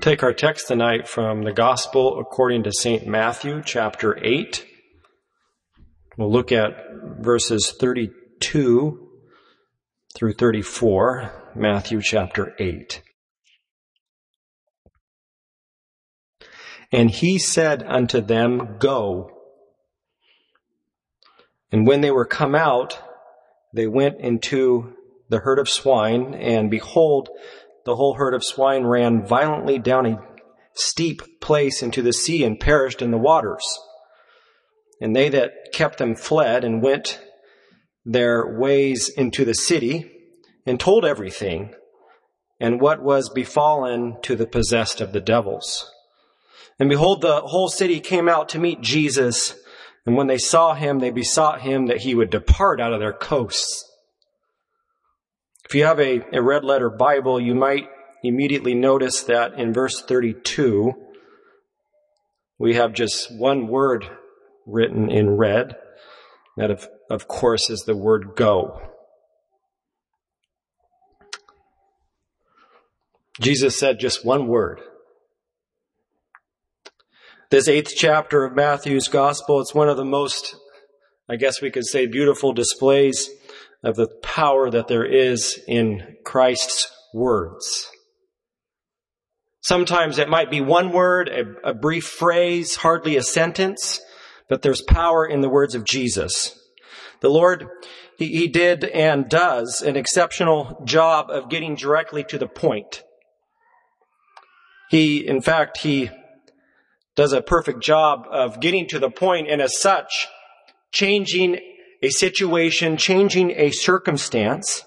Take our text tonight from the Gospel according to St. Matthew, chapter 8. We'll look at verses 32 through 34, Matthew chapter 8. And he said unto them, Go. And when they were come out, they went into the herd of swine, and behold, the whole herd of swine ran violently down a steep place into the sea and perished in the waters. And they that kept them fled and went their ways into the city and told everything and what was befallen to the possessed of the devils. And behold, the whole city came out to meet Jesus. And when they saw him, they besought him that he would depart out of their coasts. If you have a, a red letter Bible, you might immediately notice that in verse 32, we have just one word written in red. That, of, of course, is the word go. Jesus said just one word. This eighth chapter of Matthew's gospel, it's one of the most, I guess we could say, beautiful displays of the power that there is in Christ's words. Sometimes it might be one word, a, a, brief phrase, hardly a sentence, but there's power in the words of Jesus. The Lord, he, he did and does an exceptional job of getting directly to the point. He, in fact, he does a perfect job of getting to the point and as such, changing a situation, changing a circumstance,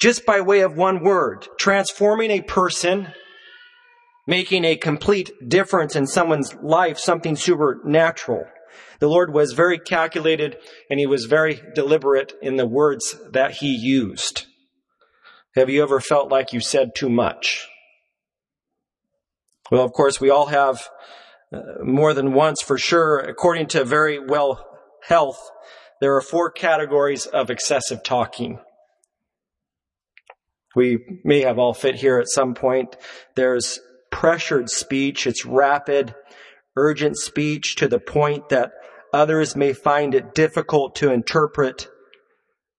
just by way of one word, transforming a person, making a complete difference in someone's life, something supernatural. The Lord was very calculated and he was very deliberate in the words that he used. Have you ever felt like you said too much? Well, of course, we all have uh, more than once for sure, according to Verywell health there are four categories of excessive talking. We may have all fit here at some point. There's pressured speech. It's rapid, urgent speech to the point that others may find it difficult to interpret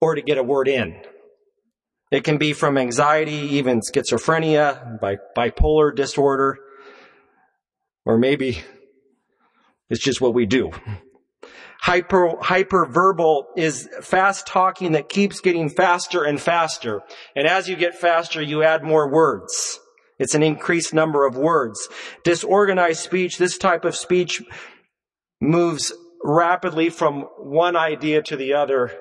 or to get a word in. It can be from anxiety, even schizophrenia, bipolar disorder, or maybe it's just what we do. Hyper, hyperverbal is fast talking that keeps getting faster and faster. And as you get faster, you add more words. It's an increased number of words. Disorganized speech, this type of speech moves rapidly from one idea to the other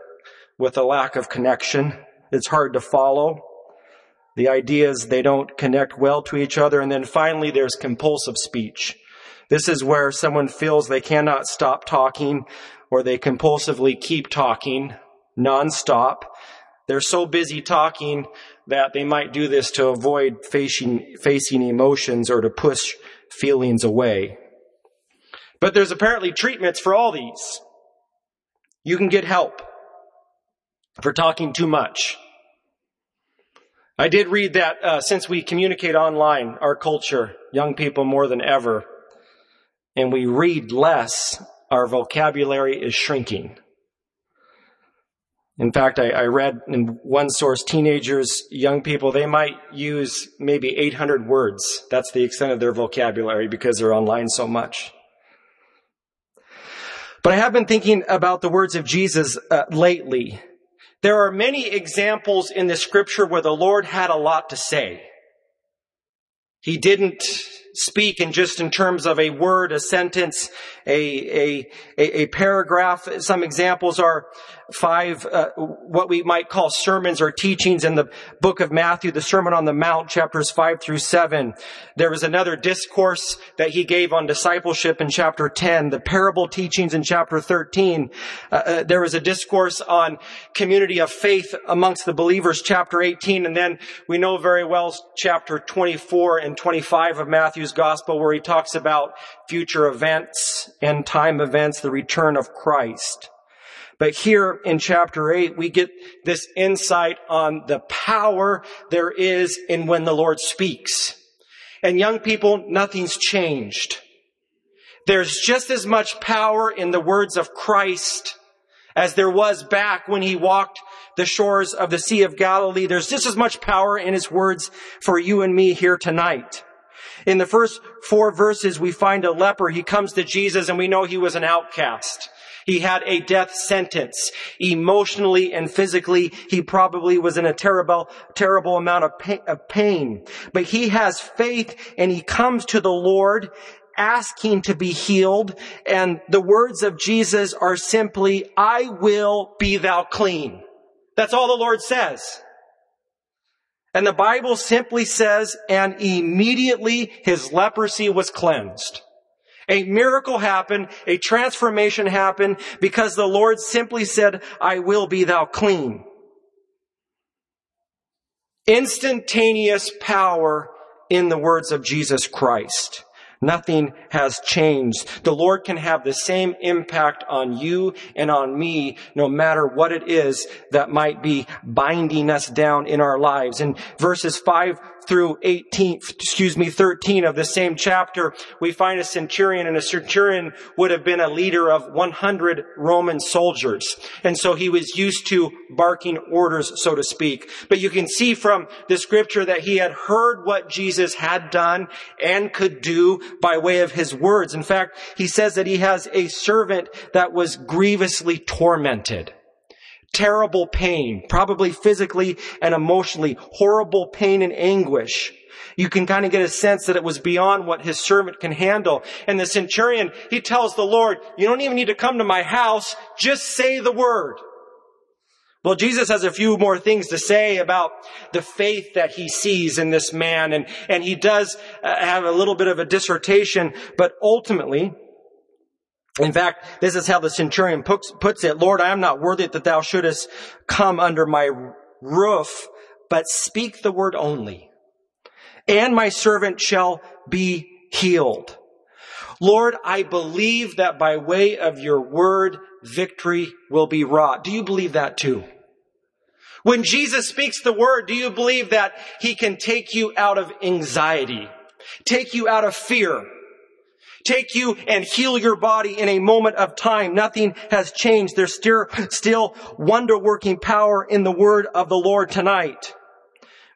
with a lack of connection. It's hard to follow. The ideas, they don't connect well to each other. And then finally, there's compulsive speech. This is where someone feels they cannot stop talking or they compulsively keep talking nonstop. They're so busy talking that they might do this to avoid facing, facing emotions or to push feelings away. But there's apparently treatments for all these. You can get help for talking too much. I did read that uh, since we communicate online, our culture, young people more than ever, and we read less, our vocabulary is shrinking. In fact, I, I, read in one source, teenagers, young people, they might use maybe 800 words. That's the extent of their vocabulary because they're online so much. But I have been thinking about the words of Jesus uh, lately. There are many examples in the scripture where the Lord had a lot to say. He didn't speak in just in terms of a word, a sentence, a, a, a, paragraph. Some examples are five, uh, what we might call sermons or teachings in the book of Matthew, the Sermon on the Mount, chapters five through seven. There was another discourse that he gave on discipleship in chapter 10, the parable teachings in chapter 13. Uh, uh, there was a discourse on community of faith amongst the believers, chapter 18, and then we know very well chapter 24 and 25 of Matthew's gospel where he talks about future events, and time events, the return of Christ. But here in chapter 8, we get this insight on the power there is in when the Lord speaks. And young people, nothing's changed. There's just as much power in the words of Christ as there was back when he walked the shores of the Sea of Galilee. There's just as much power in his words for you and me here tonight. In the first four verses, we find a leper. He comes to Jesus and we know he was an outcast. He had a death sentence. Emotionally and physically, he probably was in a terrible, terrible amount of pain. But he has faith and he comes to the Lord asking to be healed. And the words of Jesus are simply, I will be thou clean. That's all the Lord says. And the Bible simply says, and immediately his leprosy was cleansed. A miracle happened, a transformation happened because the Lord simply said, I will be thou clean. Instantaneous power in the words of Jesus Christ. Nothing has changed. The Lord can have the same impact on you and on me, no matter what it is that might be binding us down in our lives. In verses 5 through 18, excuse me, 13 of the same chapter, we find a centurion and a centurion would have been a leader of 100 Roman soldiers. And so he was used to barking orders, so to speak. But you can see from the scripture that he had heard what Jesus had done and could do by way of his words. In fact, he says that he has a servant that was grievously tormented terrible pain, probably physically and emotionally, horrible pain and anguish. You can kind of get a sense that it was beyond what his servant can handle. And the centurion, he tells the Lord, you don't even need to come to my house, just say the word. Well, Jesus has a few more things to say about the faith that he sees in this man, and, and he does uh, have a little bit of a dissertation, but ultimately, in fact, this is how the centurion puts it, Lord, I am not worthy that thou shouldest come under my roof, but speak the word only. And my servant shall be healed. Lord, I believe that by way of your word, victory will be wrought. Do you believe that too? When Jesus speaks the word, do you believe that he can take you out of anxiety, take you out of fear, take you and heal your body in a moment of time. Nothing has changed. There's still, still wonder working power in the word of the Lord tonight.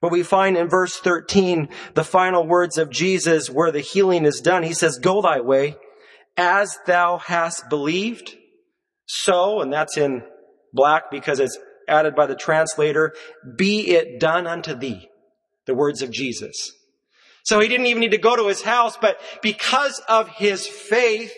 But we find in verse 13 the final words of Jesus where the healing is done. He says, go thy way as thou hast believed. So, and that's in black because it's added by the translator, be it done unto thee. The words of Jesus. So he didn't even need to go to his house, but because of his faith,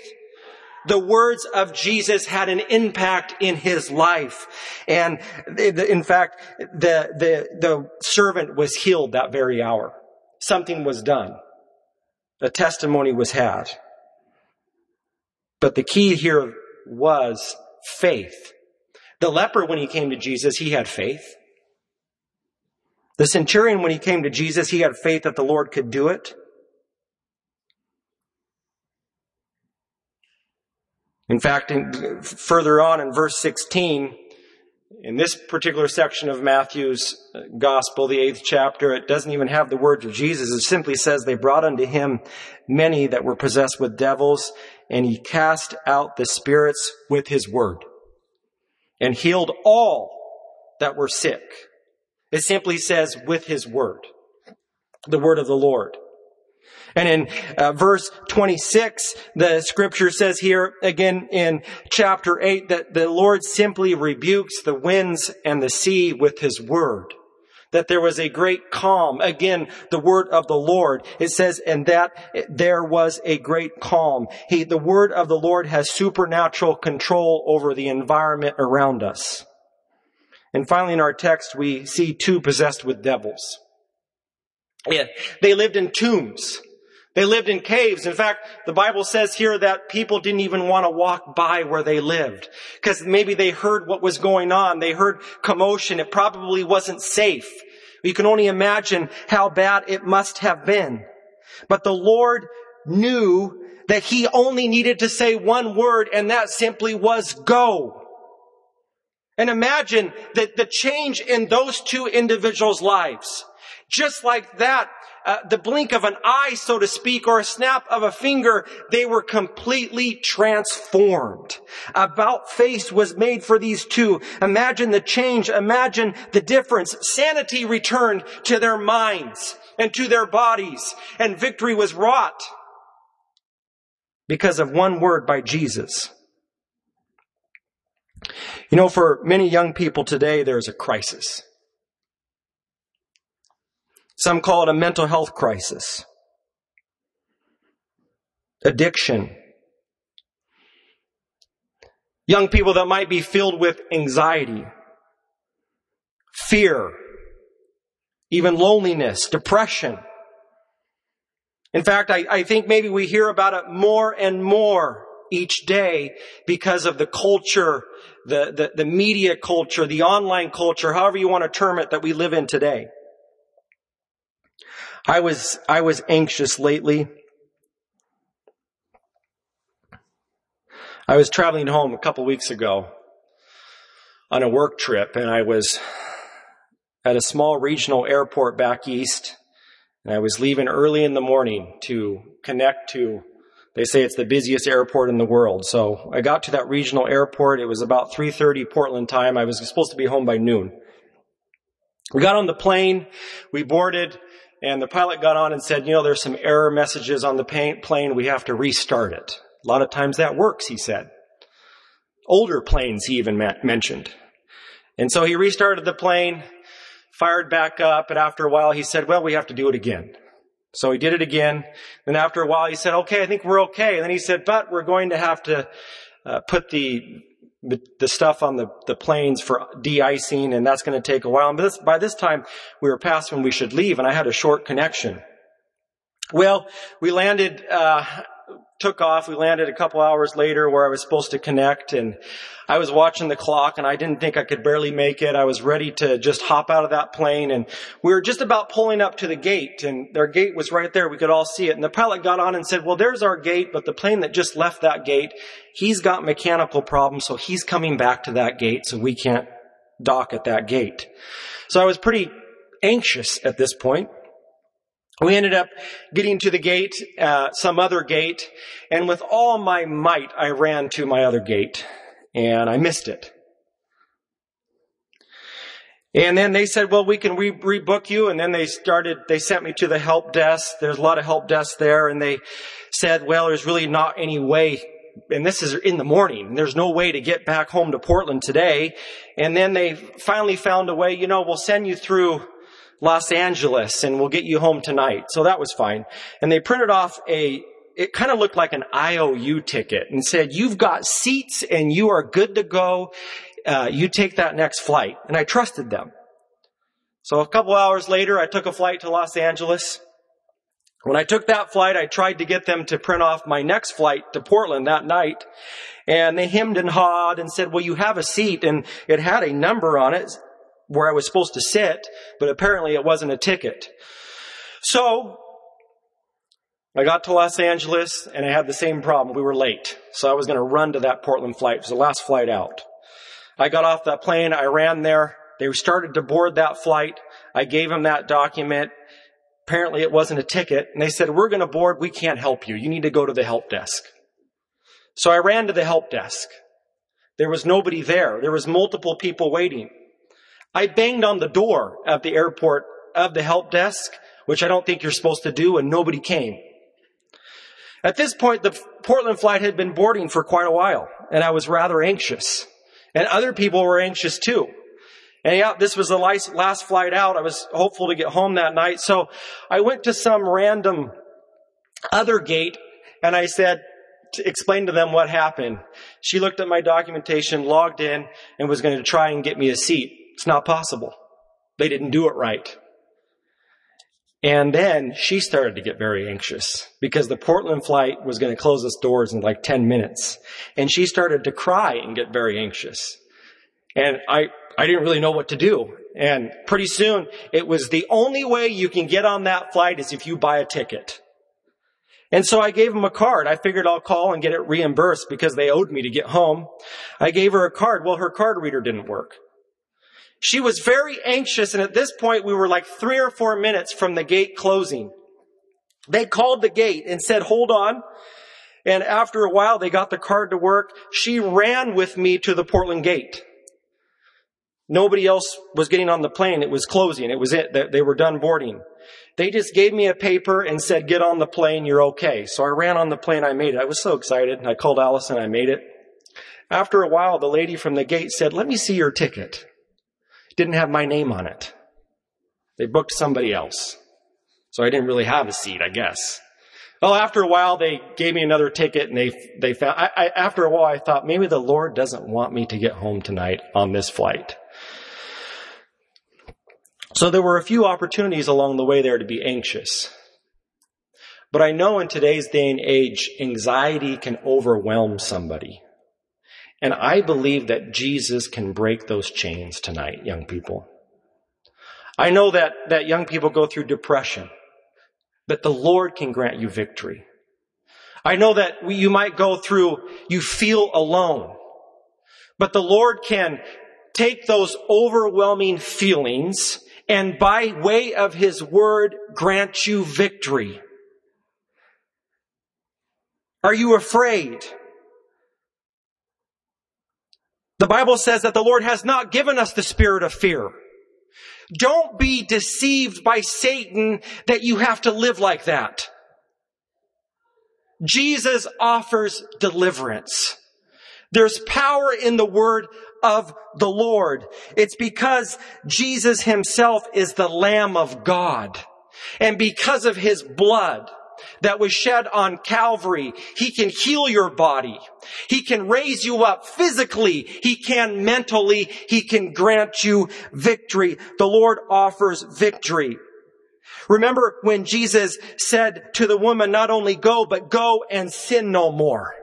the words of Jesus had an impact in his life. And in fact, the, the, the servant was healed that very hour. Something was done. A testimony was had. But the key here was faith. The leper, when he came to Jesus, he had faith. The centurion, when he came to Jesus, he had faith that the Lord could do it. In fact, in, further on in verse 16, in this particular section of Matthew's uh, gospel, the eighth chapter, it doesn't even have the words of Jesus. It simply says, They brought unto him many that were possessed with devils, and he cast out the spirits with his word, and healed all that were sick it simply says, with his word. The word of the Lord. And in uh, verse 26, the scripture says here again in chapter 8 that the Lord simply rebukes the winds and the sea with his word. That there was a great calm. Again, the word of the Lord. It says, and that there was a great calm. He, the word of the Lord has supernatural control over the environment around us. And finally, in our text, we see two possessed with devils. Yeah, they lived in tombs. They lived in caves. In fact, the Bible says here that people didn't even want to walk by where they lived because maybe they heard what was going on. They heard commotion. It probably wasn't safe. You can only imagine how bad it must have been. But the Lord knew that he only needed to say one word and that simply was go. And imagine that the change in those two individuals' lives. Just like that, uh, the blink of an eye, so to speak, or a snap of a finger, they were completely transformed. About face was made for these two. Imagine the change. Imagine the difference. Sanity returned to their minds and to their bodies, and victory was wrought because of one word by Jesus. You know, for many young people today, there's a crisis. Some call it a mental health crisis. Addiction. Young people that might be filled with anxiety, fear, even loneliness, depression. In fact, I, I, think maybe we hear about it more and more each day because of the culture, the, the, the media culture, the online culture, however you want to term it, that we live in today. I was, I was anxious lately. I was traveling home a couple weeks ago on a work trip and I was at a small regional airport back east and I was leaving early in the morning to connect to they say it's the busiest airport in the world. So I got to that regional airport. It was about 3:30 Portland time. I was supposed to be home by noon. We got on the plane, we boarded, and the pilot got on and said, you know, there's some error messages on the plane. We have to restart it. A lot of times that works, he said. Older planes, he even mentioned. And so he restarted the plane, fired back up, and after a while he said, well, we have to do it again. So he did it again. Then after a while he said, okay, I think we're okay. And then he said, but we're going to have to uh, put the the stuff on the, the planes for de-icing and that's going to take a while. And this, by this time we were past when we should leave and I had a short connection. Well, we landed, uh, took off. We landed a couple hours later where I was supposed to connect and I was watching the clock and I didn't think I could barely make it. I was ready to just hop out of that plane and we were just about pulling up to the gate and their gate was right there. We could all see it. And the pilot got on and said, well, there's our gate, but the plane that just left that gate, he's got mechanical problems. So he's coming back to that gate. So we can't dock at that gate. So I was pretty anxious at this point. We ended up getting to the gate, uh, some other gate, and with all my might, I ran to my other gate, and I missed it. And then they said, well, we can re- rebook you. And then they started, they sent me to the help desk. There's a lot of help desks there. And they said, well, there's really not any way. And this is in the morning. There's no way to get back home to Portland today. And then they finally found a way, you know, we'll send you through Los Angeles and we'll get you home tonight. So that was fine. And they printed off a, it kind of looked like an IOU ticket and said, you've got seats and you are good to go. Uh, you take that next flight. And I trusted them. So a couple hours later, I took a flight to Los Angeles. When I took that flight, I tried to get them to print off my next flight to Portland that night. And they hemmed and hawed and said, well, you have a seat. And it had a number on it where I was supposed to sit, but apparently it wasn't a ticket. So, I got to Los Angeles and I had the same problem. We were late. So I was going to run to that Portland flight. It was the last flight out. I got off that plane. I ran there. They started to board that flight. I gave them that document. Apparently it wasn't a ticket. And they said, we're going to board. We can't help you. You need to go to the help desk. So I ran to the help desk. There was nobody there. There was multiple people waiting. I banged on the door at the airport of the help desk, which I don't think you're supposed to do, and nobody came. At this point, the Portland flight had been boarding for quite a while, and I was rather anxious. And other people were anxious too. And yeah, this was the last flight out. I was hopeful to get home that night. So I went to some random other gate and I said, to explain to them what happened. She looked at my documentation, logged in, and was going to try and get me a seat. It's not possible. They didn't do it right. And then she started to get very anxious because the Portland flight was going to close its doors in like 10 minutes. And she started to cry and get very anxious. And I, I didn't really know what to do. And pretty soon it was the only way you can get on that flight is if you buy a ticket. And so I gave him a card. I figured I'll call and get it reimbursed because they owed me to get home. I gave her a card. Well, her card reader didn't work. She was very anxious, and at this point, we were like three or four minutes from the gate closing. They called the gate and said, hold on. And after a while, they got the card to work. She ran with me to the Portland gate. Nobody else was getting on the plane. It was closing. It was it. They were done boarding. They just gave me a paper and said, get on the plane. You're okay. So I ran on the plane. I made it. I was so excited. And I called Allison. I made it. After a while, the lady from the gate said, let me see your ticket. Didn't have my name on it. They booked somebody else. So I didn't really have a seat, I guess. Well, after a while, they gave me another ticket and they, they found, I, I, after a while, I thought maybe the Lord doesn't want me to get home tonight on this flight. So there were a few opportunities along the way there to be anxious. But I know in today's day and age, anxiety can overwhelm somebody. And I believe that Jesus can break those chains tonight, young people. I know that, that young people go through depression, but the Lord can grant you victory. I know that you might go through, you feel alone, but the Lord can take those overwhelming feelings and by way of his word grant you victory. Are you afraid? The Bible says that the Lord has not given us the spirit of fear. Don't be deceived by Satan that you have to live like that. Jesus offers deliverance. There's power in the word of the Lord. It's because Jesus himself is the Lamb of God. And because of his blood that was shed on Calvary, he can heal your body. He can raise you up physically. He can mentally. He can grant you victory. The Lord offers victory. Remember when Jesus said to the woman, not only go, but go and sin no more.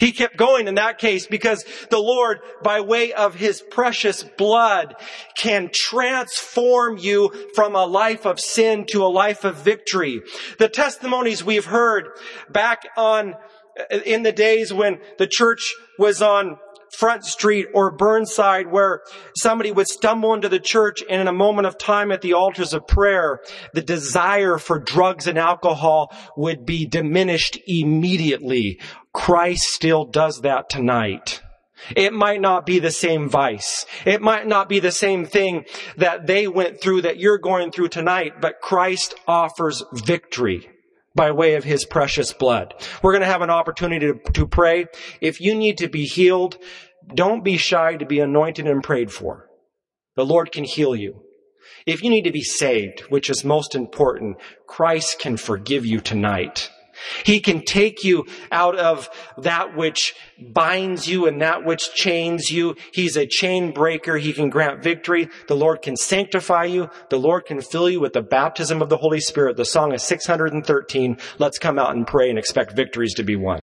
He kept going in that case because the Lord, by way of His precious blood, can transform you from a life of sin to a life of victory. The testimonies we've heard back on, uh, in the days when the church was on Front Street or Burnside where somebody would stumble into the church and in a moment of time at the altars of prayer, the desire for drugs and alcohol would be diminished immediately. Christ still does that tonight. It might not be the same vice. It might not be the same thing that they went through that you're going through tonight, but Christ offers victory by way of his precious blood. We're going to have an opportunity to, to pray. If you need to be healed, don't be shy to be anointed and prayed for. The Lord can heal you. If you need to be saved, which is most important, Christ can forgive you tonight. He can take you out of that which binds you and that which chains you. He's a chain breaker. He can grant victory. The Lord can sanctify you. The Lord can fill you with the baptism of the Holy Spirit. The song is 613. Let's come out and pray and expect victories to be won.